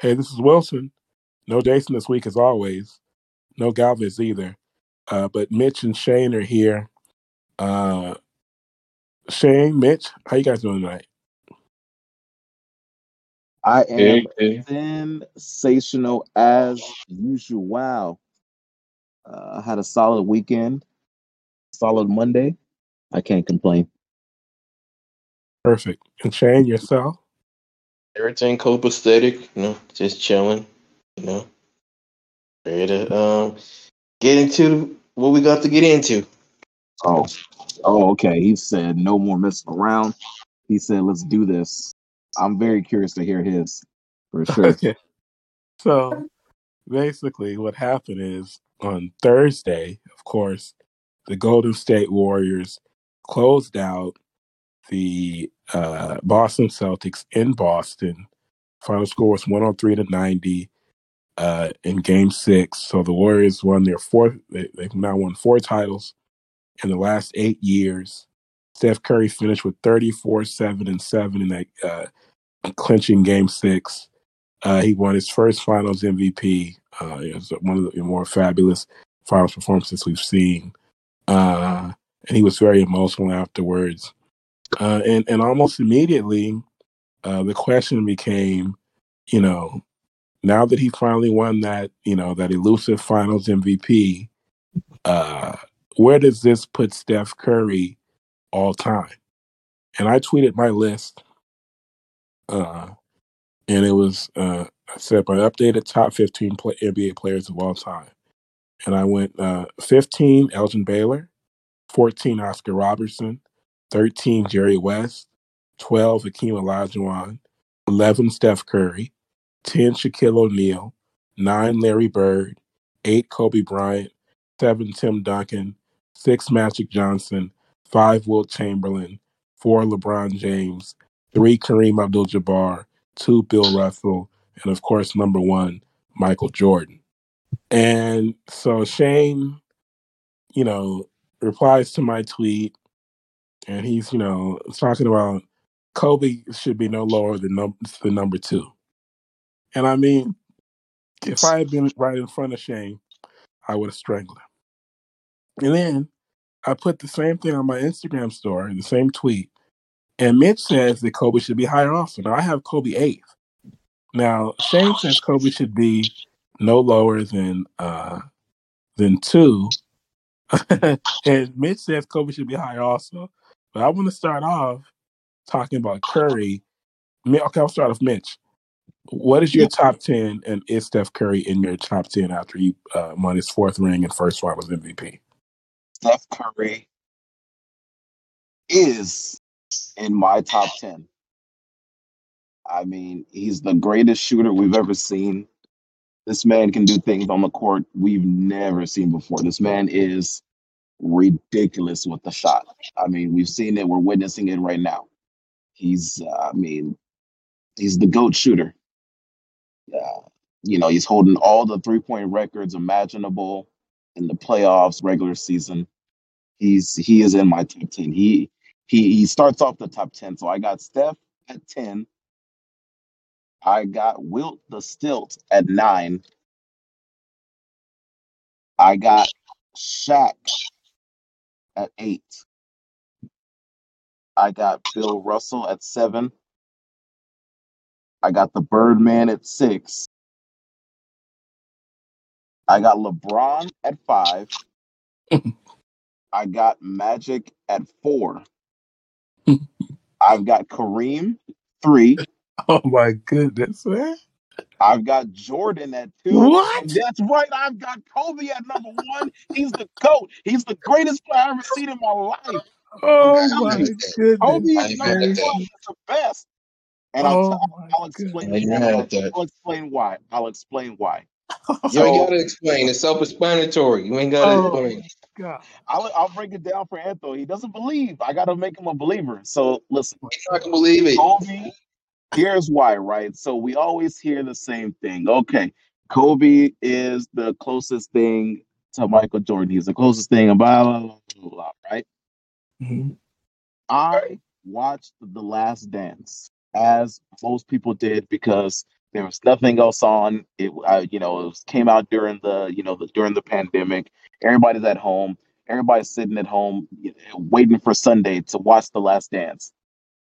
Hey, this is Wilson. No Jason this week as always. No Galvez either. Uh, but Mitch and Shane are here. Uh, Shane, Mitch, how you guys doing tonight? I am hey, hey. sensational as usual. Wow. Uh, I had a solid weekend, solid Monday. I can't complain. Perfect. And Shane, yourself? Everything copacetic, you know, just chilling, you know. Ready to um get into what we got to get into. Oh, oh, okay. He said no more messing around. He said, let's do this. I'm very curious to hear his for sure. Okay. So basically, what happened is on Thursday, of course, the Golden State Warriors closed out the uh, Boston Celtics in Boston. Final score was 103 to 90 uh, in game six. So the Warriors won their fourth, they, have now won four titles in the last eight years. Steph Curry finished with 34, 7, and 7 in that uh, clinching game six. Uh, he won his first finals MVP. Uh, it was one of the more fabulous finals performances we've seen. Uh, and he was very emotional afterwards. Uh, and and almost immediately, uh, the question became, you know, now that he finally won that, you know, that elusive Finals MVP, uh, where does this put Steph Curry all time? And I tweeted my list, uh, and it was uh, I said my updated top 15 play- NBA players of all time, and I went uh, 15 Elgin Baylor, 14 Oscar Robertson, 13 Jerry West, 12 Hakeem Olajuwon, 11 Steph Curry, 10 Shaquille O'Neal, 9 Larry Bird, 8 Kobe Bryant, 7 Tim Duncan, 6 Magic Johnson, 5 Wilt Chamberlain, 4 LeBron James, 3 Kareem Abdul Jabbar, 2 Bill Russell, and of course, number one, Michael Jordan. And so Shane, you know, replies to my tweet and he's you know talking about Kobe should be no lower than num- the number two. And I mean, if I had been right in front of Shane, I would have strangled him. And then I put the same thing on my Instagram story, the same tweet, and Mitch says that Kobe should be higher also. Now I have Kobe eighth. Now Shane says Kobe should be no lower than uh than two. and Mitch says Kobe should be higher also. But I want to start off talking about Curry. Okay, I'll start off Mitch. What is your top ten, and is Steph Curry in your top ten after he uh, won his fourth ring and first one was MVP? Steph Curry is in my top ten. I mean, he's the greatest shooter we've ever seen. This man can do things on the court we've never seen before. This man is ridiculous with the shot. I mean, we've seen it. We're witnessing it right now. He's, uh, I mean, he's the goat shooter. Uh, you know, he's holding all the three point records imaginable in the playoffs, regular season. He's he is in my top ten. He he he starts off the top ten. So I got Steph at ten. I got Wilt the Stilt at nine. I got Shaq at eight. I got Bill Russell at seven. I got the Birdman at six. I got LeBron at five. I got Magic at four. I've got Kareem three. Oh my goodness, man. I've got Jordan at two. What? That's right. I've got Kobe at number one. He's the GOAT. He's the greatest player I've ever seen in my life. Oh my goodness. Kobe is number one. He's the best. And I'll, oh I'll, explain. I'll, I'll explain why. I'll explain why. you ain't gotta explain. It's self-explanatory. You ain't gotta oh, explain. God. I'll, I'll break it down for Anthony. He doesn't believe. I gotta make him a believer. So listen. He's not gonna believe it. Kobe here's why, right? So we always hear the same thing. Okay, Kobe is the closest thing to Michael Jordan. He's the closest thing, blah, blah, blah, blah, blah right? Mm-hmm. I watched The Last Dance, as most people did, because There was nothing else on. It, uh, you know, it was, came out during the, you know, the, during the pandemic. Everybody's at home. Everybody's sitting at home, you know, waiting for Sunday to watch The Last Dance.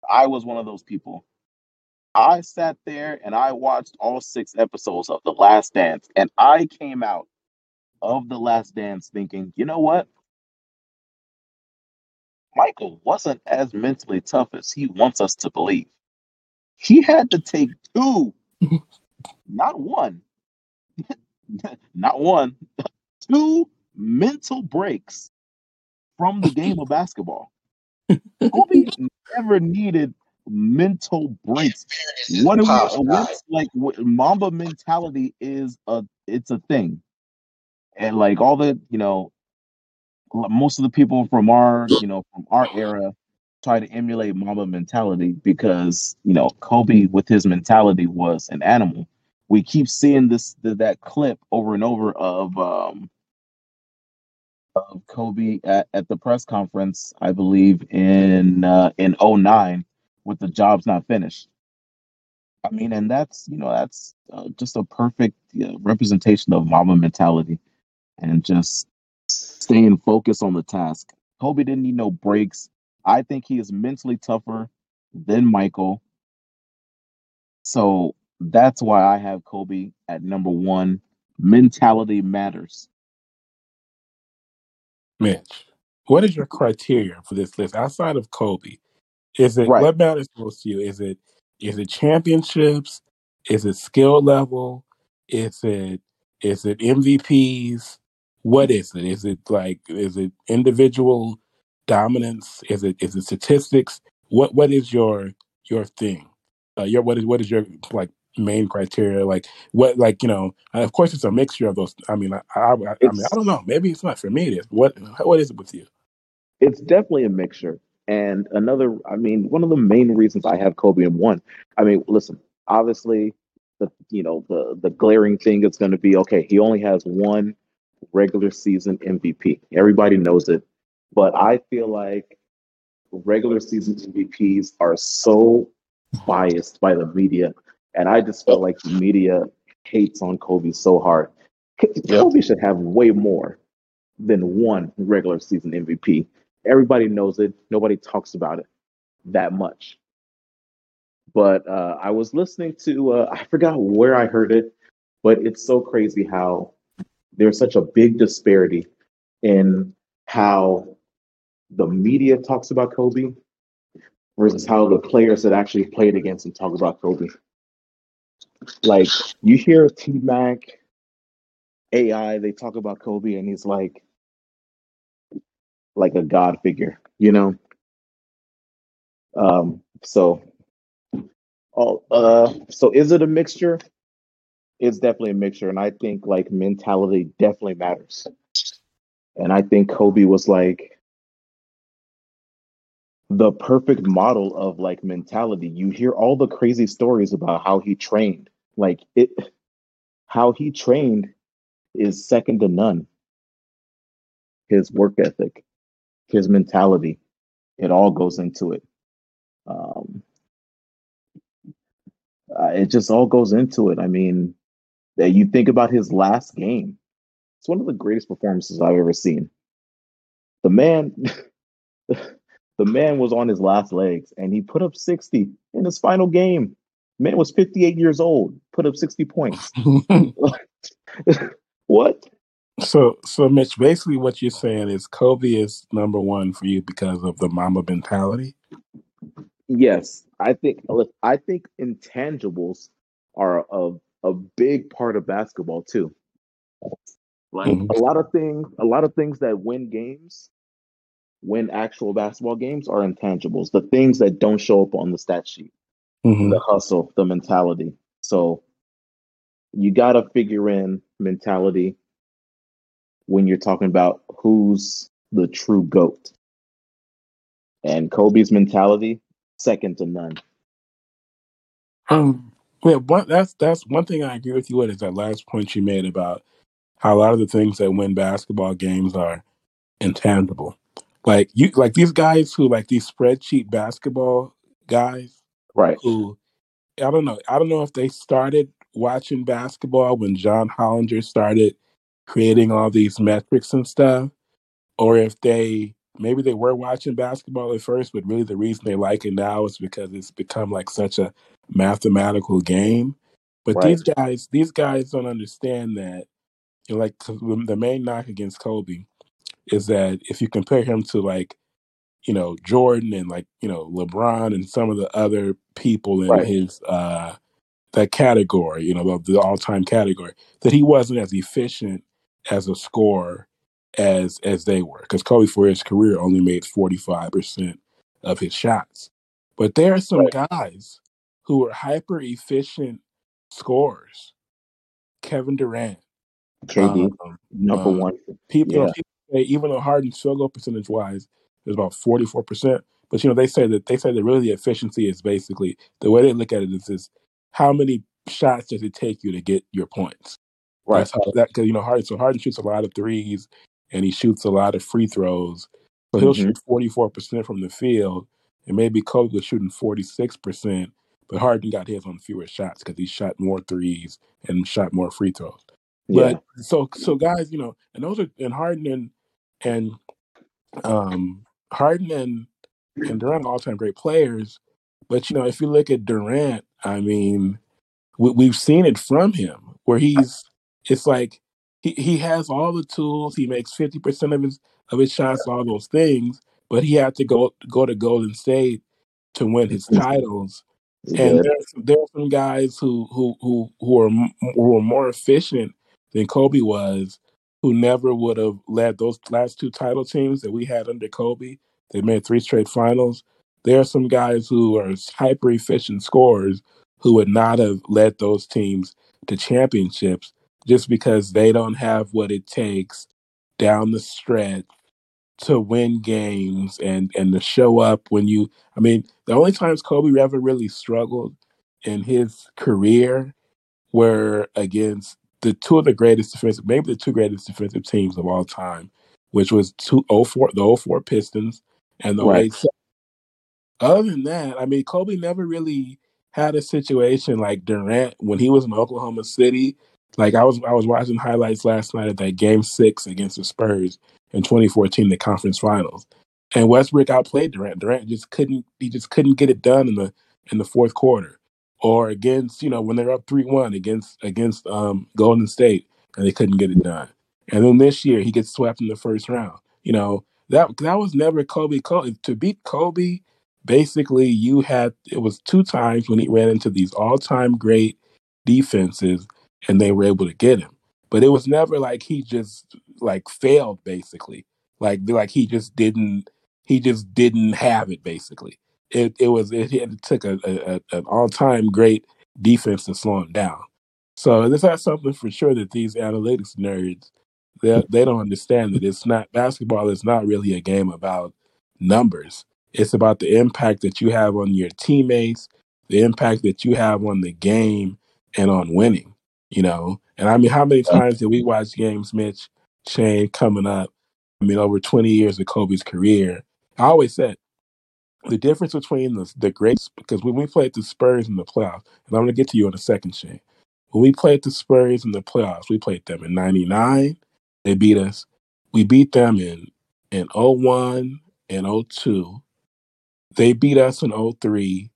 I was one of those people. I sat there and I watched all six episodes of The Last Dance, and I came out of The Last Dance thinking, you know what? Michael wasn't as mentally tough as he wants us to believe. He had to take two, not one, not one, two mental breaks from the game of basketball. Kobe never needed mental breaks. What do we? What's like? What, Mamba mentality is a it's a thing, and like all the you know, most of the people from our you know from our era try to emulate Mamba mentality because you know Kobe with his mentality was an animal. We keep seeing this that clip over and over of um of Kobe at, at the press conference, I believe in uh, in 09 with the jobs not finished. I mean, and that's you know that's uh, just a perfect you know, representation of Mamba mentality and just staying focused on the task. Kobe didn't need no breaks. I think he is mentally tougher than Michael. So that's why I have Kobe at number one. Mentality matters. Mitch, what is your criteria for this list outside of Kobe? Is it Right. what matters most to you? Is it is it championships? Is it skill level? Is it is it MVPs? What is it? Is it like is it individual dominance? Is it is it statistics? What what is your your thing? Uh, your what is what is your like main criteria? Like what like you know? and of course, it's a mixture of those. I mean, I I, I, I mean, I don't know. Maybe it's not for me. It is. What what is it with you? it's definitely a mixture. And another, I mean, one of the main reasons I have Kobe in one. I mean, listen, obviously, the you know the the glaring thing is going to be okay. He only has one regular season MVP. Everybody knows it, but I feel like regular season MVPs are so biased by the media, and I just feel like the media hates on Kobe so hard. K- Yep. Kobe should have way more than one regular season MVP. Everybody knows it. Nobody talks about it that much. But uh, I was listening to, uh, I forgot where I heard it, but it's so crazy how there's such a big disparity in how the media talks about Kobe versus how the players that actually played against him talk about Kobe. Like you hear T Mac, AI, they talk about Kobe, and he's like, like a god figure, you know. Um, so, all uh, so is it a mixture? It's definitely a mixture, and I think like mentality definitely matters. And I think Kobe was like the perfect model of like mentality. You hear all the crazy stories about how he trained, like it, how he trained is second to none. His work ethic, his mentality, it all goes into it. Um, uh, it just all goes into it. I mean, that you think about his last game. It's one of the greatest performances I've ever seen. The man, the man was on his last legs, and he put up sixty in his final game. Man was fifty-eight years old, put up sixty points. what? So, so Mitch, basically what you're saying is Kobe is number one for you because of the Mamba mentality. Yes, I think. Look, I think intangibles are a a big part of basketball too. Like Mhm. a lot of things, a lot of things that win games, win actual basketball games, are intangibles. The things that don't show up on the stat sheet, Mhm. the hustle, the mentality. So you got to figure in mentality when you're talking about who's the true goat. And Kobe's mentality, second to none. Um, yeah, one, that's that's one thing I agree with you with is that last point you made about how a lot of the things that win basketball games are intangible. Like you, like these guys who like these spreadsheet basketball guys Right. who I don't know. I don't know if they started watching basketball when John Hollinger started creating all these metrics and stuff, or if they maybe they were watching basketball at first, but really the reason they like it now is because it's become like such a mathematical game. But Right. these guys, these guys don't understand that. You know, like the main knock against Kobe is that if you compare him to like you know Jordan and like you know LeBron and some of the other people in Right. his uh that category, you know, the, the all-time category, that he wasn't as efficient as a scorer as as they were. Because Kobe for his career only made 45% of his shots. But there are some Right. guys who are hyper efficient scorers. Kevin Durant, KD, um, number uh, one. people, Yeah. people say even though Harden's field goal percentage wise is about forty four percent, but you know they say that they say that really the efficiency is basically the way they look at it is is how many shots does it take you to get your points? Right. That's how that because you know Harden so Harden shoots a lot of threes and he shoots a lot of free throws, so he'll Mhm. shoot forty four percent from the field, and maybe Kobe was shooting forty six percent, but Harden got his on fewer shots because he shot more threes and shot more free throws. Yeah. But so so guys, you know, and those are and Harden and and um Harden and and Durant are all time great players. But you know, if you look at Durant, I mean, we, we've seen it from him where he's it's like he, he has all the tools, he makes fifty percent of his of his shots, all those things, but he had to go go to Golden State to win his mm-hmm. titles. And did. there's there are some guys who who who who are who are more efficient than Kobe was, who never would have led those last two title teams that we had under Kobe. They made three straight finals. There are some guys who are hyper efficient scorers who would not have led those teams to championships just because they don't have what it takes down the stretch to win games and and to show up when you I mean the only times Kobe ever really struggled in his career were against the two of the greatest defensive maybe the two greatest defensive teams of all time, which was two oh four the 04 Pistons and the Right. 08 other than that, I mean, Kobe never really had a situation like Durant when he was in Oklahoma City. Like I was, I was watching highlights last night of that Game Six against the Spurs in 2014, the conference finals, and Westbrook outplayed Durant. Durant just couldn't, he just couldn't get it done in the in the fourth quarter, or against you know when they're up three one against against um, Golden State and they couldn't get it done. And then this year he gets swept in the first round. You know that that was never Kobe. Kobe to beat Kobe basically you had it was two times when he ran into these all-time great defenses and they were able to get him. But it was never like he just like failed basically. Like like he just didn't he just didn't have it basically. It it was it, it took a, a, an all-time great defense to slow him down. So this is something for sure that these analytics nerds they they don't understand that it's not basketball is not really a game about numbers. It's about the impact that you have on your teammates, the impact that you have on the game and on winning, you know. And I mean, how many uh-huh. times did we watch games, Mitch, Shane, coming up? I mean, over 20 years of Kobe's career. I always said the difference between the, the greats, because when we played the Spurs in the playoffs, and I'm going to get to you in a second, Shane. When we played the Spurs in the playoffs, we played them in 99. They beat us. We beat them in, in 01 and 02 they beat us in 03.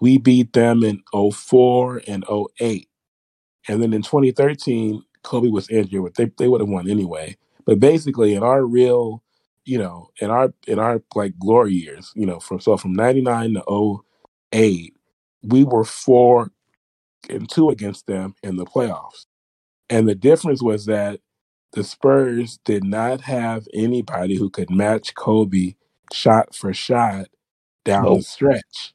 We beat them in 04 and 08. And then in 2013, Kobe was injured, but they, they would have won anyway. But basically in our real, you know, in our in our like glory years, you know, from so from 99 to 08, we were four and two against them in the playoffs. And the difference was that the Spurs did not have anybody who could match Kobe shot for shot down the stretch.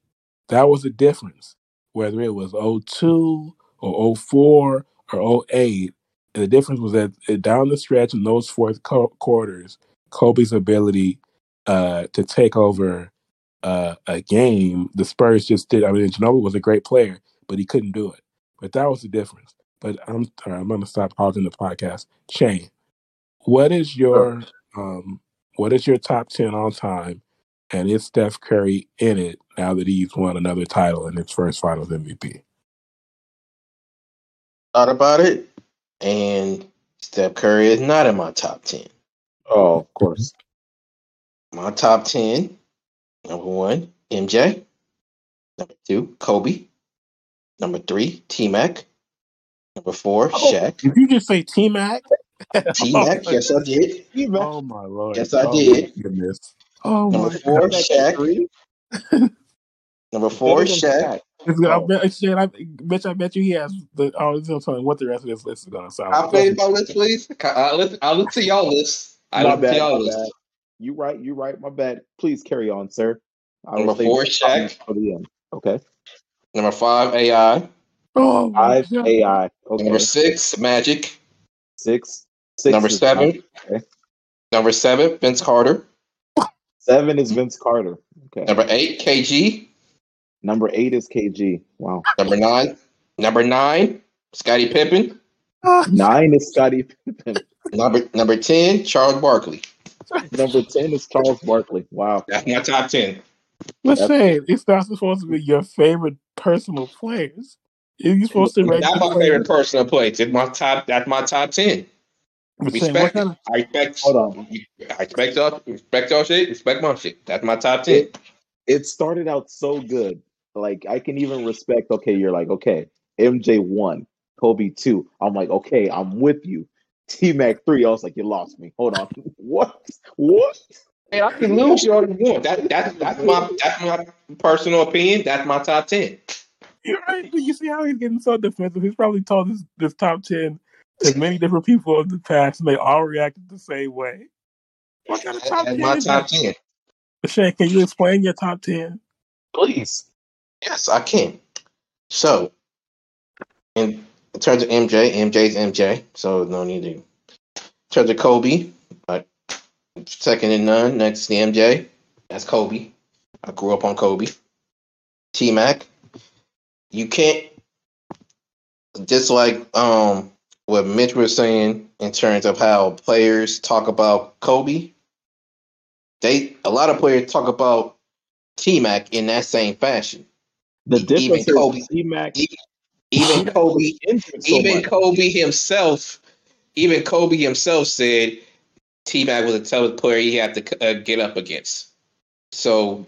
That was the difference. Whether it was 02 or 04 or 08, the difference was that uh, down the stretch in those fourth co- quarters, Kobe's ability uh, to take over uh, a game, the Spurs just did. I mean, Ginobili was a great player, but he couldn't do it. But that was the difference. But I'm sorry, I'm going to stop hogging the podcast. Shane, what is your um, what is your top ten all time and is Steph Curry in it now that he's won another title in his first Finals MVP. Thought about it, and Steph Curry is not in my top ten. Oh, of course. My top ten: number one, MJ. Number two, Kobe. Number three, T Mac. Number four, Oh. Shaq. Did you just say T Mac? T Mac, yes I did. Oh my lord! Yes, I did. oh, did. My goodness. Oh Number my four, god! Shaq. Number four, Shaq. It's gonna- I Oh. bet, uh, shit, I, bitch, I bet you he has the. Oh, it's gonna tell me what the rest of this list is gonna sound. I'll play my list, please. I'll listen, I'll listen to y'all list. I My listen to y'all my list. bad. You right, you right, my bad. Please carry on, sir. I Number four, my Shaq. For the end. Okay. Number five, AI. Oh my Five god! AI. Okay. Number six, Magic. six. Six. Number seven. Okay. Number seven, Vince Carter. Seven is Vince Carter. Okay. Number eight, KG. Number eight is KG. Wow. Number nine, number nine, Scottie Pippen. Ah. Nine is Scottie Pippen. Number number ten, Charles Barkley. Number ten is Charles Barkley. Wow. That's my top ten. Let's say it's not supposed to be your favorite personal players. You're supposed to rank That's the my favorite personal place. It's my top. That's my top ten. But saying, Respect. kind of, I respect. Hold on. I respect y'all. Respect y'all shit. Respect my shit. That's my top ten. It started out so good. Like I can even respect. Okay, you're like okay. MJ one, Kobe two. I'm like okay, I'm with you. T Mac three. I was like you lost me. Hold on. what? What? Hey, I can lose you all you want. That that's that's my that's my personal opinion. That's my top ten. you're right. But you see how he's getting so defensive. He's probably told this, this top ten to many different people in the past, and they all reacted the same way. What kind of top That's ten? my is top ten. Shane, can you explain your top ten? Please. Yes, I can. So, in terms of MJ, MJ's MJ, so no need to. In terms of Kobe, second and none. Next to MJ, that's Kobe. I grew up on Kobe. T Mac, you can't. Just like um what Mitch was saying in terms of how players talk about Kobe, they a lot of players talk about T Mac in that same fashion. The Even difference Kobe- is T Mac. Even Kobe injured so even. Kobe himself, even Kobe himself said T Mac was the toughest player he had to uh, get up against. So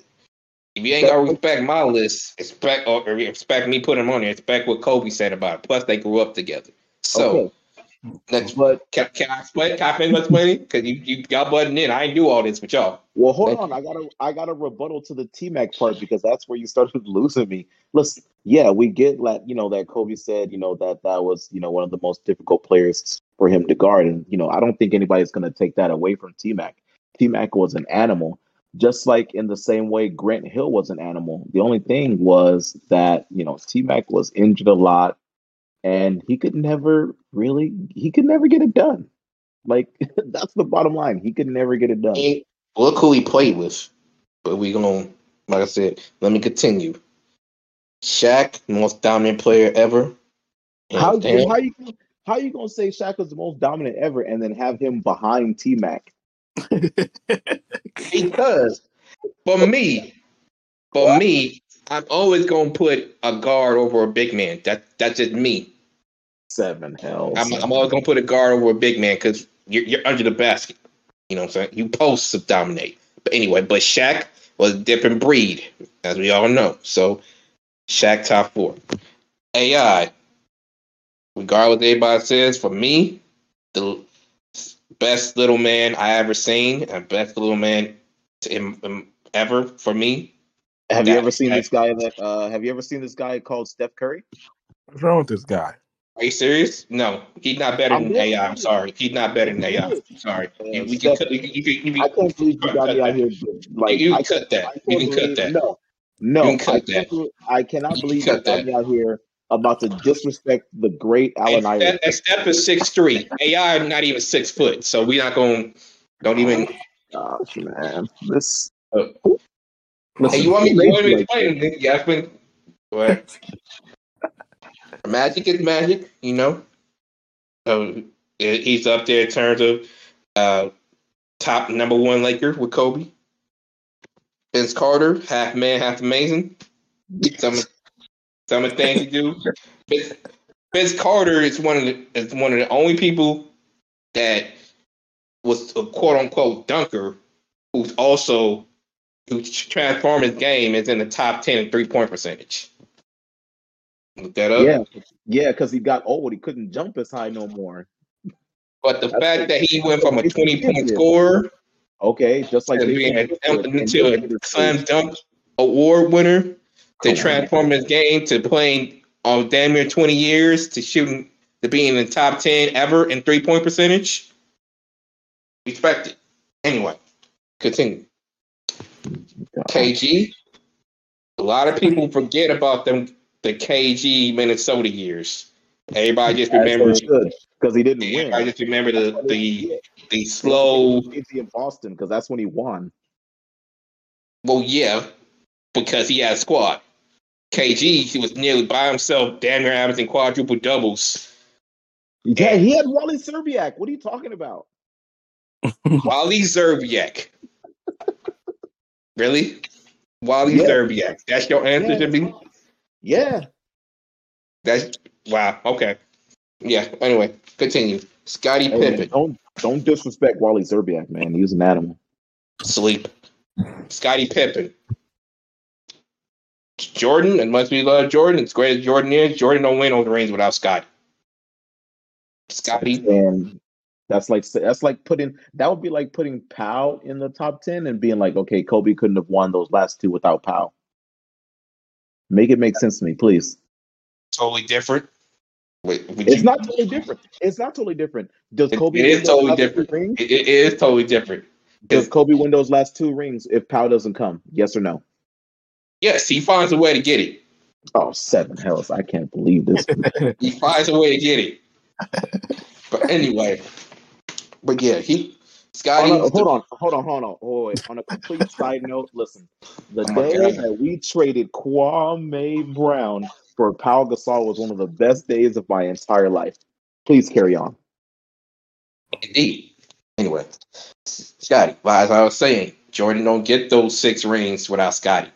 if you ain't gonna respect my list, expect or, or expect me putting him on there. Expect what Kobe said about it. Plus, they grew up together. So okay, next, but can, can I explain? Can I finish my explaining? Because you, you y'all butting in. I ain't do all this with y'all. well, hold Thank on. I gotta I gotta rebuttal to the T Mac part because that's where you started losing me. Listen, yeah, we get like you know that Kobe said you know that that was you know one of the most difficult players for him to guard, and you know I don't think anybody's gonna take that away from T Mac. T Mac was an animal, just like in the same way Grant Hill was an animal. The only thing was that you know T Mac was injured a lot, and he could never really he could never get it done. Like that's the bottom line. He could never get it done. And look who he played with. But we gonna, like I said, let me continue. Shaq, most dominant player ever. How how you how you gonna say Shaq was the most dominant ever and then have him behind T Mac? Because for me, for me, I'm always gonna put a guard over a big man. That that's just me. Seven hell. I'm, I'm always gonna put a guard over a big man because you're, you're under the basket. You know what I'm saying? You post to dominate. But anyway, but Shaq was a different breed, as we all know. So Shaq top four. AI, regardless what anybody says, for me, the best little man I ever seen, and best little man to him, um, ever for me. have you ever seen that- this guy that uh have you ever seen this guy called Steph Curry? What's wrong with this guy? Are you serious? No, he's not better than AI. I'm sorry, he's not better than AI. I'm sorry. You- we can cut. You, can- you, can- you, I can- can't believe you got me out here like you I can cut that. I You can't cut that. No, no, You can cut I, that. I cannot You believe you cut got that. me out here about to disrespect the great Allen And Iverson. Steph, and Steph is six three. AI not even six foot. So we're not going. Don't even. Gosh, man, this. Uh, Hey, you want me? You want me to makes you explain? Yeah, it's been. What? Magic is magic, you know. So he's up there in terms of uh, top number one Laker with Kobe. Vince Carter, half man, half amazing. Some some of the things he do. Vince, Vince Carter is one of the is one of the only people that was a quote unquote dunker who's also who transformed his game is in the top ten in three point percentage. Look that up. Yeah, yeah, because he got old. He couldn't jump as high no more. But the That's fact that he went from a 20 point scorer Okay, just like to being a, Kidd did, and into a slam dunk award winner to Come on. transform his game to playing on damn near 20 years to shooting to being in the top 10 ever in three point percentage. Respect it. Anyway, continue. KG. A lot of people forget about them the KG Minnesota years. Everybody just As remember because he didn't win. everybody just remember the the the slow KG in Boston because that's when he won. Well, yeah, because he had a squad. KG, he was nearly by himself, damn near averaging quadruple doubles. Yeah, he had Wally Szczerbiak. What are you talking about? Wally Szczerbiak. really? Wally Yeah. Szczerbiak. That's your answer Yeah. to me? Yeah, That's wow. Okay. Yeah. Anyway, continue. Scotty Hey, man, Pippen. don't don't disrespect Wally Szczerbiak, man. He was an animal. Sleep. Scottie Pippen. Jordan, and must be love Jordan. it's great as Jordan is, Jordan don't win those rings without Scotty. Scotty And that's like that's like putting that would be like putting Pau in the top ten and being like, okay, Kobe couldn't have won those last two without Powell. Make it make sense to me, please. totally different. Wait, It's you- not totally different. It's not totally different. Does It- Kobe it win totally different. It, it is totally different. Does Kobe win those last two rings if Pau doesn't come? Yes or no? Yes, he finds a way to get it. Oh, seven hells! I can't believe this. He finds a way to get it. But anyway, but yeah, he Scotty. Hold on, hold on, hold on, hold on. Oh, wait. On a complete side note, listen. The Oh day that we traded Kwame Brown for Pau Gasol was one of the best days of my entire life. Please carry on. Indeed. Anyway, Scotty. Well, as I was saying, Jordan don't get those six rings without Scotty.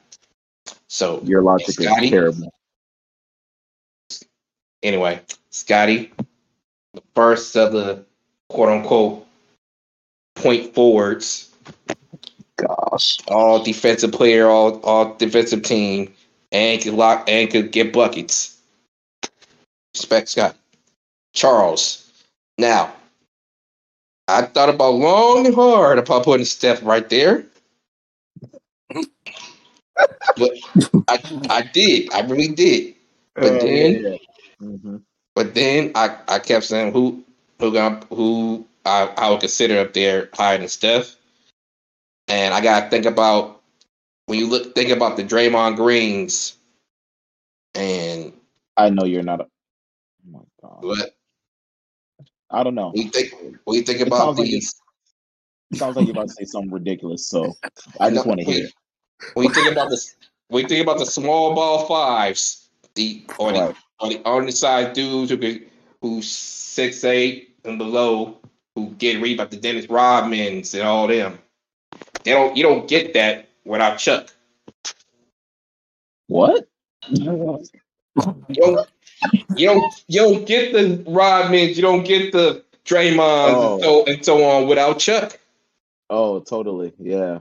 So Your logic Scotty? is terrible. anyway, Scotty, the first of the quote unquote point forwards Gosh. all defensive player, all all defensive team, and could lock and could get buckets. Respect Scott. Charles. Now, I thought about long and hard about putting Steph right there. but I I did. I really did. But then Mhm. but then I, I kept saying who who gonna who I, I would consider up there higher than Steph. And I gotta think about when you look think about the Draymond Greens and I know you're not. A, oh my God. what I don't know. we think we think It about sounds like these sounds like you're about to say something ridiculous. So I just want to hear. you think about this you think about the small ball fives, the or the Right. or the undersized dudes who could who's six eight and below who get read about the Dennis Rodmans and all them. They don't you don't get that without Chuck. What? You don't you don't you don't get the Rodmans, you don't get the Draymonds Oh. and so and so on without Chuck. Oh, totally. Yeah.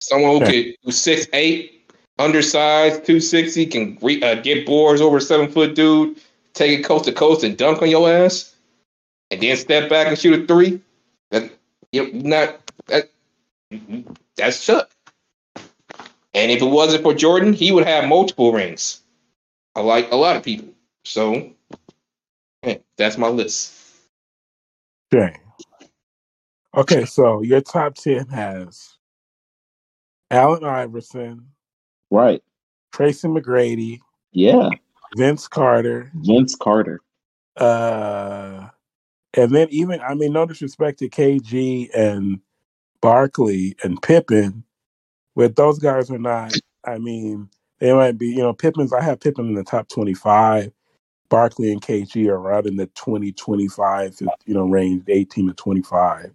Someone who could who's six eight, undersized, two sixty, can re, uh, get boards over a seven foot dude, take it coast to coast and dunk on your ass, and then step back and shoot a three. That you not that that's Chuck. And if it wasn't for Jordan, he would have multiple rings. I like a lot of people. So yeah, that's my list. Okay. Okay, so your top ten has Allen Iverson, Right. Tracy McGrady, Yeah. Vince Carter, Vince Carter. uh, and then even I mean, no disrespect to KG and Barkley and Pippen, but those guys are not. I mean, they might be. You know, Pippen's. I have Pippen in the top twenty-five. Barkley and KG are right in the 20, 25, you know, range, eighteen to twenty-five.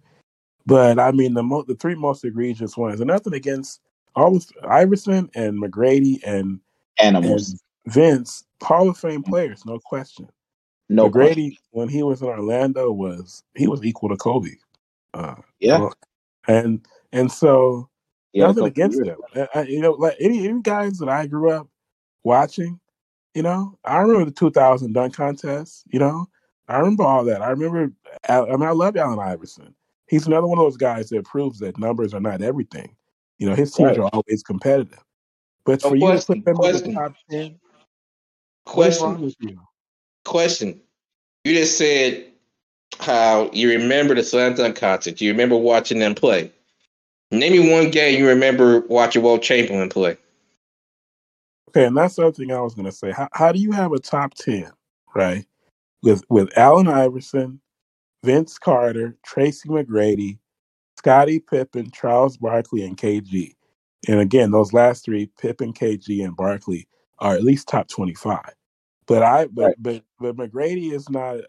But I mean, the mo- the three most egregious ones, and nothing against all of Iverson and McGrady and Animals. and Vince, Hall of Fame mm-hmm. players, no question. No question. McGrady, when he was in Orlando, was he was equal to Kobe. Uh, Yeah. and and so He had a nothing against him. I, I- you know, like any, any guys that I grew up watching, you know, I remember the 2000 dunk contest. You know, I remember all that. I remember. Al- I mean, I love Allen Iverson. He's another one of those guys that proves that numbers are not everything. You know, his teams Right. are always competitive. But No for you to question, put them in the question. top ten, what is wrong Question. with you? Question. You just said how you remember the slam dunk contest. You remember watching them play. Name me one game you remember watching Wilt Chamberlain play. Okay, and that's the other thing I was going to say. How, how do you have a top ten, right? With with Allen Iverson, Vince Carter, Tracy McGrady, Scottie Pippen, Charles Barkley, and KG. And again, those last three, Pippen, KG, and Barkley, are at least top twenty-five. But I, but Right. but but McGrady is not.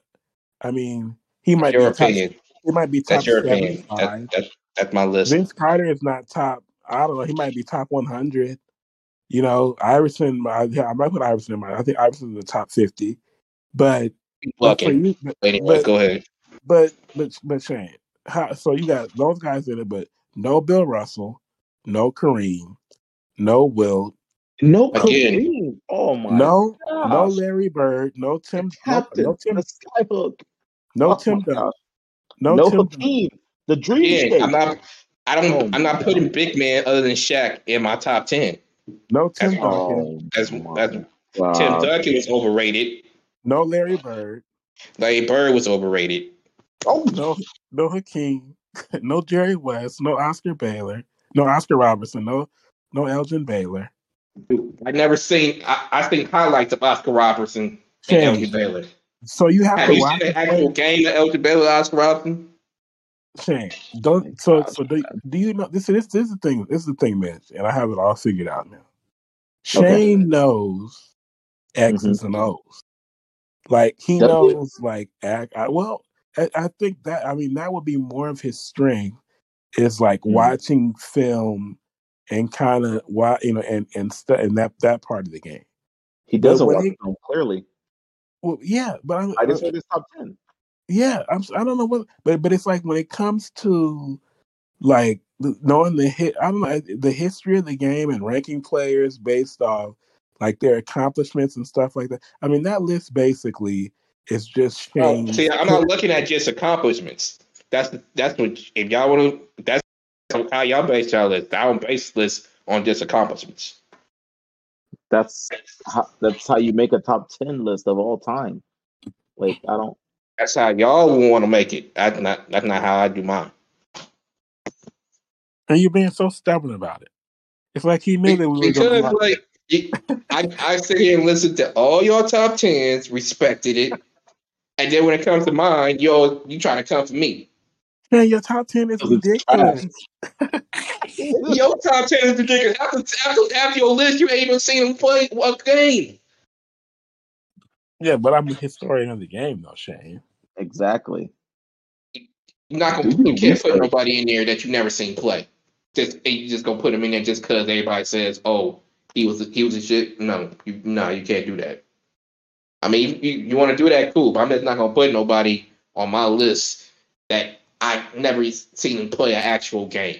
I mean, he might Your be top. opinion. He might be top That's your opinion. seventy-five. That, that, that's my list. Vince Carter is not top. I don't know. He might be top 100. You know, Iverson. I, I might put Iverson in my. I think Iverson's in the top 50. But but for Fucking. you, but Anyway, but go ahead. but but, but Shane, how, so you got those guys in it, but no Bill Russell, no Kareem, no Wilt, No Again. Kareem. Oh my no no. Larry Bird, no Tim, no, Captain, no Tim, the skyhook. no oh Tim my Duncan, no, No Tim Duncan, Hakeem. The dream Yeah, state. I'm not. I don't. Oh I'm not putting big man other than Shaq in my top ten. no Tim That's- Duncan, Oh That's oh my that's Tim Duncan was overrated. no Larry Bird, Larry Bird was overrated. Oh, no no Hakeem, no Jerry West, no Oscar Baylor, no Oscar Robertson, no no Elgin Baylor. I never seen. I, I think highlights of Oscar Robertson and Elgin Baylor. so you have Have to you watch seen the actual game of Elgin Baylor, Oscar Robertson? Shane, don't so so do, do you know this this this is the thing this is the thing, Mitch, and I have it all figured out now. Shane knows X's and O's. Like he knows like act I, well, I, I think that I mean that would be more of his strength is like Mhm. watching film and kind of why you know and and stu- and that that part of the game. He doesn't watch he- film clearly. Well, yeah, but I'm, I just uh, read his top ten. yeah, I'm I don't know what, but but it's like when it comes to like knowing the hit, I don't know the history of the game and ranking players based off like their accomplishments and stuff like that. I mean, that list basically is just Oh, see, I'm not looking at just accomplishments. That's that's what if y'all want to. That's how y'all base y'all list. I don't base list on just accomplishments. That's how, that's how you make a top ten list of all time. Like I don't. That's how y'all want to make it. That's not. That's not how I do mine. and you're being so stubborn about it. It's like he knew it. we because going like you- I, I sit here and listen to all your top tens, respected it, and then when it comes to mine, yo, you trying to come for me. Man, your top ten is ridiculous. Your top ten is ridiculous. After, after, after your list, you ain't even seen him play a game. Yeah, but I'm a historian of the game, though, Shane. Exactly. You're not gonna Do you can't put research. nobody in there that you never seen play. Just and you just gonna put him in there just because everybody says, "Oh, he was he was a shit." No, you no, you can't do that. I mean, you, you want to do that, cool, but I'm just not gonna put nobody on my list that I never seen him play an actual game.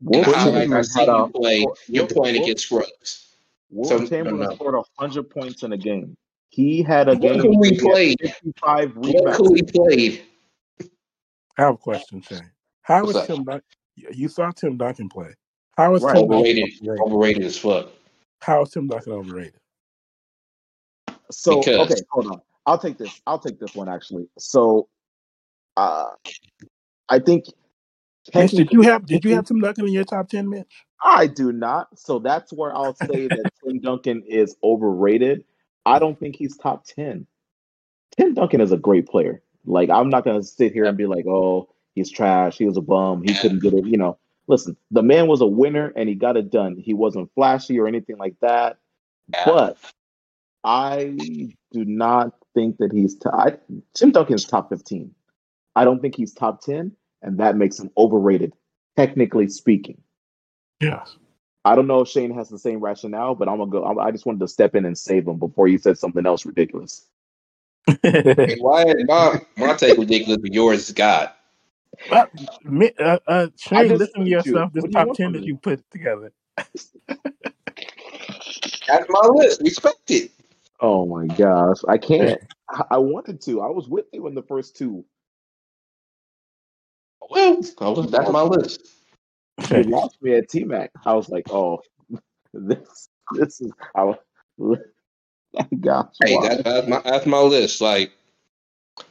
And Wilt I Chamberlain seen had a you play, you're playing Wilt- against scrubs. Wilt So, Chamberlain no, no. scored hundred points in a game. He had a Look game. who where we he played. Fifty-five Look rebounds. who he played. I have a question, Shane. How was? Tim Duncan? You saw Tim Duncan play. How was Right. Tim Duncan Overrated, overrated? overrated as fuck. How is Tim Duncan overrated? So Because- okay, hold on. I'll take this. I'll take this one actually. So, uh, I think. Mitch, did you have did you have Tim Duncan in your top ten, Mitch? I do not. So that's where I'll say that Tim Duncan is overrated. I don't think he's top 10. Tim Duncan is a great player. Like, I'm not going to sit here and be like, oh, he's trash. He was a bum. He couldn't get it. You know, listen, the man was a winner and he got it done. He wasn't flashy or anything like that. But I do not think that he's. T- I, Tim Duncan's top 15. I don't think he's top 10. and that makes him overrated, technically speaking. Yes. I don't know if Shane has the same rationale, but I'm gonna go. I'm, just wanted to step in and save him before he said something else ridiculous. Hey, why is my my take ridiculous, but yours is God? But, me- uh, uh, Shane, listen to told you. yourself. This What do you top ten that me? you put together. That's my list. Respect it. Oh my gosh, I can't. I, I wanted to. I was with you in the first two. Well, that's my list. You lost me at T Mac. I was like, oh, this this is. I was. Gosh, Hey, wow. that, that's my that's my list. Like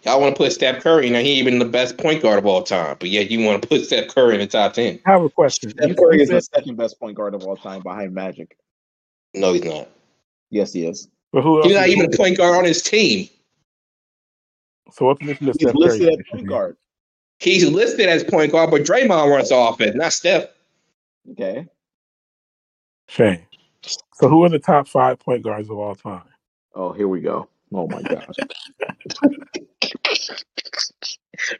y'all want to put Steph Curry, now he ain't even the best point guard of all time, but yet you want to put Steph Curry in the top ten. I have a question. You, Steph Curry is the second best point guard of all time behind Magic. No, he's not. Yes, he is. but who? He's not even a point guard on his team. so what position does He's Steph Curry listed play at for point guard. He's listed as point guard, but Draymond runs the offense, not Steph. Okay. Shane. So who are the top five point guards of all time? Oh, here we go. Oh my gosh.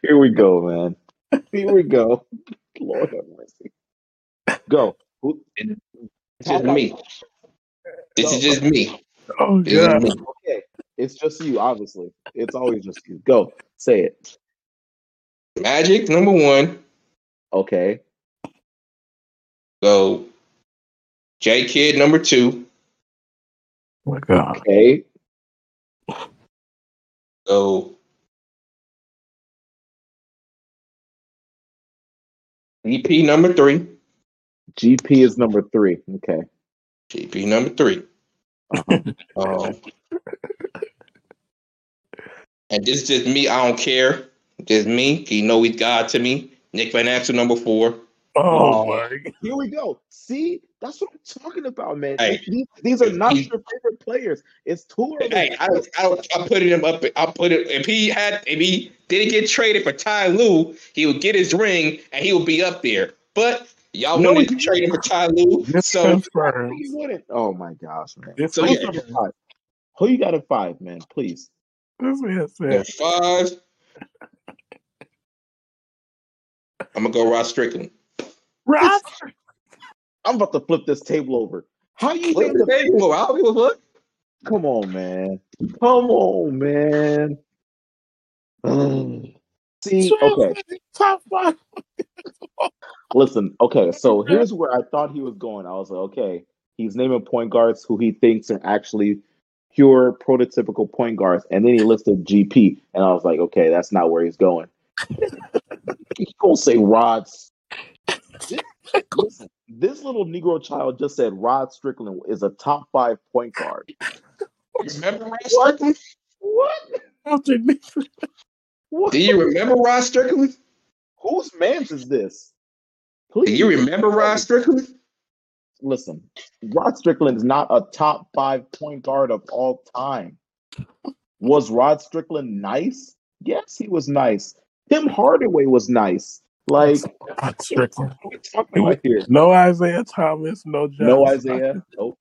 here we go, man. Here we go. Lord have mercy. Go. Who, It's just me. This is just me. Oh This is god. me. okay. It's just you, obviously. It's always just you. Go. Say it. Magic number one. Okay. Go. J Kidd number two. Oh my god. Okay. Go. GP number three. GP is number three. Okay. GP number three. Uh-huh. Um, and this is just me. I don't care. Just me. He know he's God to me. Nick Van Exel number four. Oh Oh. Here we go. See, that's what I'm talking about, man. Hey. These, these are not He- your favorite players. It's two of them. Hey, I, I, I put him up. I put it. If he had, if he didn't get traded for Ty Lue, he would get his ring and he would be up there. But y'all No, wanted to he- trade him for Ty Lue, so confirms. You wouldn't. Oh my gosh, man. This So, Who's yeah. number five? Who you got at five, man? Please. This man go said five. I'm gonna go Rod Strickland. Ross. I'm about to flip this table over. How do you Flip name the the table. I don't give a fuck. Come on, man. Come on, man. Mm. See, okay. Top five. Listen, okay, so here's where I thought he was going. I was like, okay, he's naming point guards who he thinks are actually pure prototypical point guards, and then he listed GP, and I was like, okay, that's not where he's going. he's gonna say Rods. This, listen, this little Negro child just said Rod Strickland is a top five point guard. Remember Ross What? Strickland? What? After me. What? Do you remember Rod Strickland? Whose man's is this? Please. Do you remember Rod Strickland? Listen, Rod Strickland is not a top five point guard of all time. Was Rod Strickland nice? Yes, he was nice. Tim Hardaway was nice. Like, Rod Strickland. what are we talking about here? No Isaiah Thomas. No John. No Isaiah. Nope.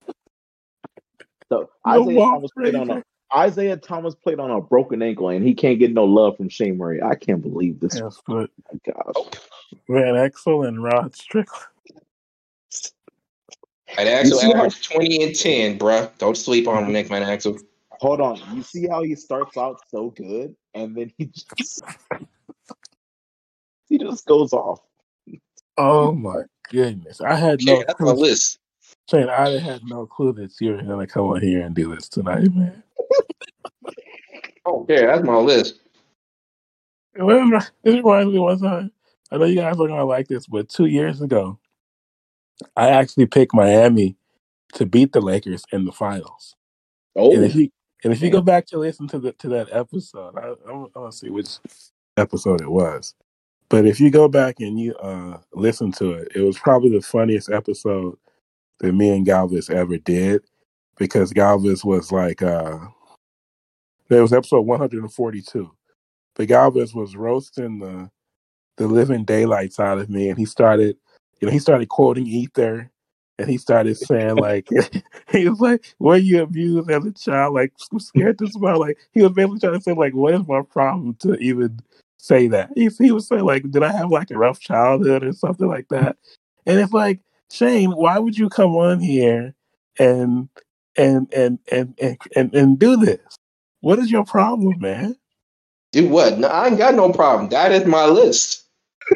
So No Isaiah Thomas played on a Isaiah Thomas played on a broken ankle and he can't get no love from Shane Murray. I can't believe this. Yes, but Oh my gosh. Van Exel and Rod Strickland. I'd actually see how- 20 and 10, bruh. Don't sleep on Nick Van Exel. Hold on. You see how he starts out so good and then he just he just goes off. Oh my goodness! I had no Yeah, that's my clue. list. Shane, I had no clue that you were gonna come on here and do this tonight, man. Oh, yeah, that's my list. Well, This reminds me one time. I know you guys are gonna like this, but two years ago, I actually picked Miami to beat the Lakers in the finals. Oh, And if oh. you and if you go back to listen to the to that episode, I, I, want to see which episode it was. But if you go back and you uh, listen to it, it was probably the funniest episode that me and Galvez ever did because Galvez was like, uh, there was episode 142. But Galvez was roasting the the living daylights out of me, and he started, you know, he started quoting Ether, and he started saying like, he was like, "Were you abused as a child? Like, I'm scared to smile." Like, he was basically trying to say like, "What is my problem to even say that. He he would say like, "Did I have like a rough childhood or something like that?" And it's like, Shane, why would you come on here and and and and and and, and do this? What is your problem, man? Do what? No, I ain't got no problem. That is my list.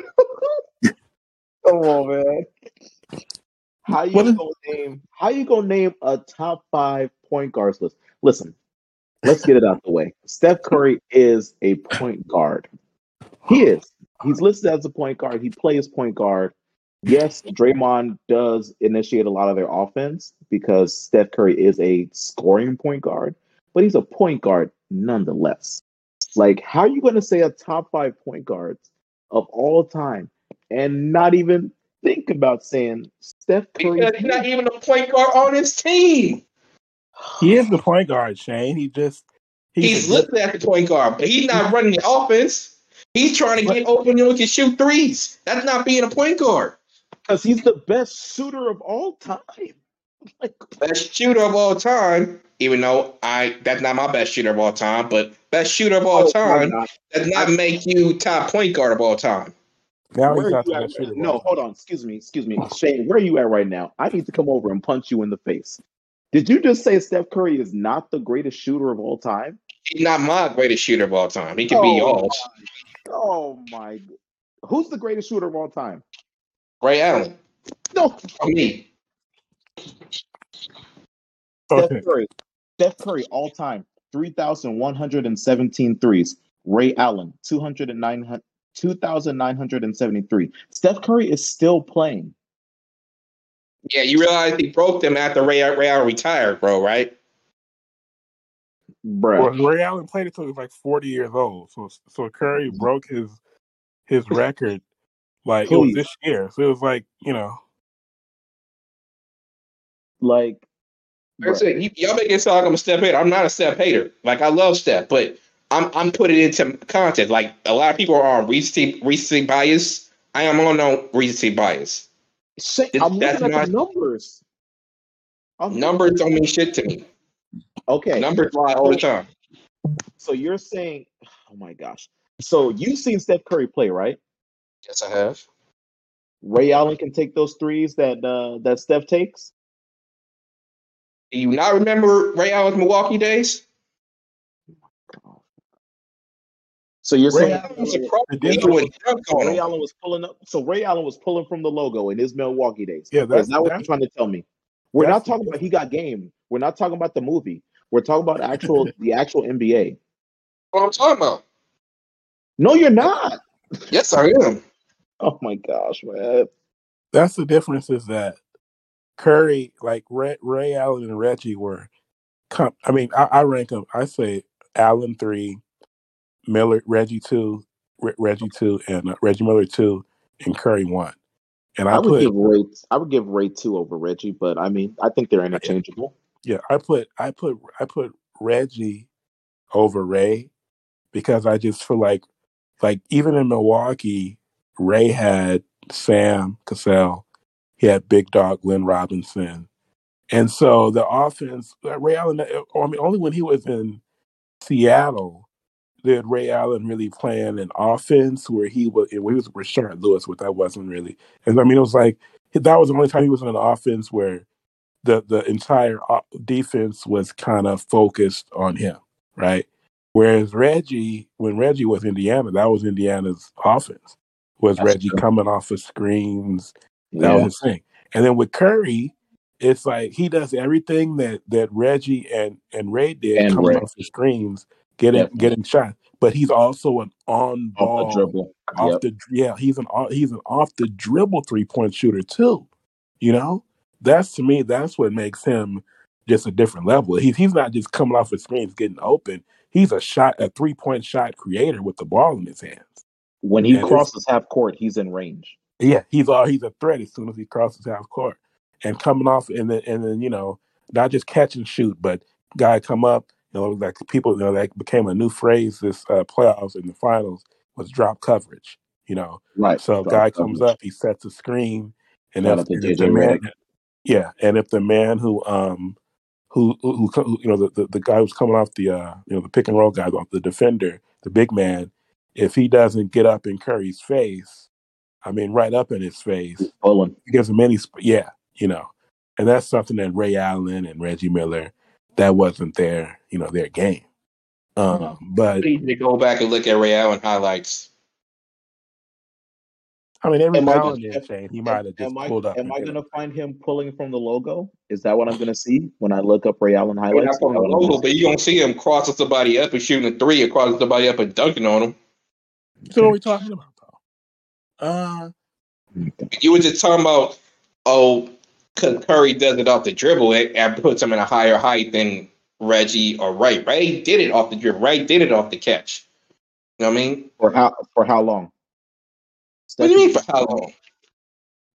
Come on, man. How you What is- gonna name? How you gonna name a top five point guards list? Listen, let's get it out the way. Steph Curry is a point guard. He is. He's listed as a point guard. He plays point guard. Yes, Draymond does initiate a lot of their offense because Steph Curry is a scoring point guard, but he's a point guard nonetheless. Like, how are you going to say a top five point guards of all time and not even think about saying Steph Curry? Because he's not even a point guard on his team. He is the point guard, Shane. He just He's listed as the point guard, but he's not running the offense. He's trying to get open and can shoot threes. That's not being a point guard. because he's the best shooter of all time. Like, Best shooter of all time, even though I that's not my best shooter of all time, but best shooter of all oh time God. does not make you top point guard of all time. now Where he's not the at best shooter. No, hold on. Excuse me. Excuse me. Shane, where are you at right now? I need to come over and punch you in the face. Did you just say Steph Curry is not the greatest shooter of all time? He's not my greatest shooter of all time. He can be Oh, yours. Oh my. Who's the greatest shooter of all time? Ray Allen. No, For me. Okay. Steph Curry. Steph Curry all time 3,117 threes. Ray Allen 209 2,973. Steph Curry is still playing. Yeah, you realize he broke them after Ray, Ray Allen retired, bro, right? Bruh. Well, Ray Allen played until he was like forty years old. So so Curry mm-hmm. broke his his record like it was this year. So it was like you know Like, Like I bruh. said, y- y'all make it sound like I'm a Steph hater. I'm not a Steph hater. Like I love Steph, but I'm I'm putting it into context. Like a lot of people are on recency recency bias. I am on no recency bias. Shane, This- I'm that's looking at the numbers. I'm Numbers don't mean shit to me. Okay. Numbers lie all the time. So you're saying, oh my gosh. So you've seen Steph Curry play, right? Yes, I have. Ray Allen can take those threes that uh, that Steph takes. Do you not remember Ray Allen's Milwaukee days? So you're Ray saying Allen was a Ray, pro. The He difference- would dunk on Ray. Allen was pulling up. So Ray Allen was pulling from the logo in his Milwaukee days. Yeah, is that's- that what that's- you're trying to tell me? We're not talking about he got game. We're not talking about the movie. We're talking about actual the actual NBA. What I'm talking about? No, you're not. Yes, I am. Oh my gosh, man. that's the difference is that Curry like Ray, Ray Allen and Reggie were. Com- I mean, I, I rank them. I say Allen three, Miller Reggie two, Re- Reggie two, and uh, Reggie Miller two, and Curry one. And I, I, would put give Ray. I would give Ray two over Reggie, but I mean, I think they're interchangeable. Yeah, I put I put I put Reggie over Ray because I just feel like like even in Milwaukee, Ray had Sam Cassell, he had Big Dog Glenn Robinson, and so the offense uh, Ray Allen. I mean, only when he was in Seattle did Ray Allen really playing an offense where he was when he was with Rashard Lewis, which that wasn't really. And I mean, it was like that was the only time he was in an offense where the the entire o- defense was kind of focused on him, right? Whereas Reggie, when Reggie was Indiana, that was Indiana's offense. Was That's Reggie true. coming off of screens? That was his thing. And then with Curry, it's like he does everything that that Reggie and and Ray did, And coming Ray. off the screens, getting Definitely. getting shots. But he's also an on off ball the dribble. off Yep. the yeah he's an off- he's an off the dribble three point shooter too you know that's to me that's what makes him just a different level he's he's not just coming off the screens getting open he's a shot a three point shot creator with the ball in his hands When he And crosses half court, he's in range. yeah he's all he's a threat as soon as he crosses half court and coming off and then and then you know not just catch and shoot but guy come up you know like people you know that became a new phrase this uh, playoffs in the finals was drop coverage you know Right. So Drop guy comes coverage. up, he sets a screen, and Shout if, out to and if JJ the man. Yeah, and if the man who um who who, who you know the, the the guy who's coming off the uh you know the pick and roll guy, the defender, the big man, if he doesn't get up in Curry's face, I mean, right up in his face, Pulling. he gives him any, sp- yeah, you know, and that's something that Ray Allen and Reggie Miller, that wasn't their, you know, their game. Um, but You need to go back and look at Ray Allen highlights. I mean, every Am I now gonna- and then, Shane, he might have just am I, pulled up. am I gonna find him pulling from the logo? Is that what I'm gonna see when I look up Ray Allen Well, highlights? not from the Is that what I'm logo, but you don't see him crossing somebody up and shooting a three, or crossing somebody up and dunking on him. So what are we talking about, though? Uh. You were just talking about, oh, 'cause Curry does it off the dribble and, and puts him in a higher height than Reggie or Ray. Ray did it off the dribble. Ray did it off the catch. You know what I mean? For how for how long? What do you mean for how long?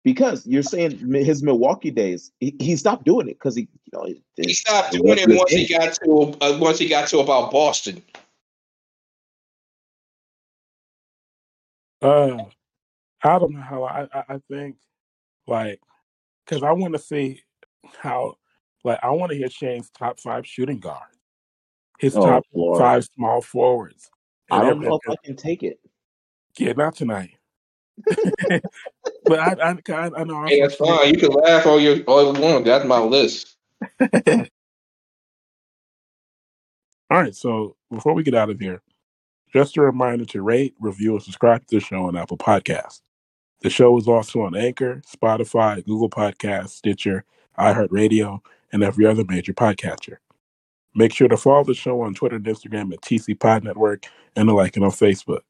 Because you're saying his Milwaukee days, he, he stopped doing it because he, you know, it, He stopped it doing it once his he got to uh, once he got to about Boston. uh, I don't know how. I, I, I think, like, because I want to see how, like, I want to hear Shane's top five shooting guards, his Oh, top Lord. five small forwards. I don't know if I can take it. Yeah, not tonight. but I, I, I, I know. Hey, that's fine. You can laugh all you all you want. That's my list. All right. So before we get out of here, just a reminder to rate, review, and subscribe to the show on Apple Podcasts. The show is also on Anchor, Spotify, Google Podcasts, Stitcher, iHeartRadio, and every other major podcatcher. Make sure to follow the show on Twitter and Instagram at TC Pod Network and to like it on Facebook.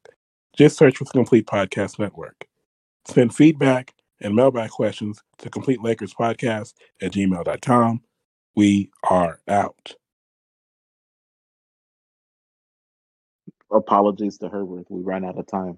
Just search for the Complete Podcast Network. Send feedback and mailbag questions to Complete Lakers Podcast at gmail.com. We are out. Apologies to Herbert. We ran out of time.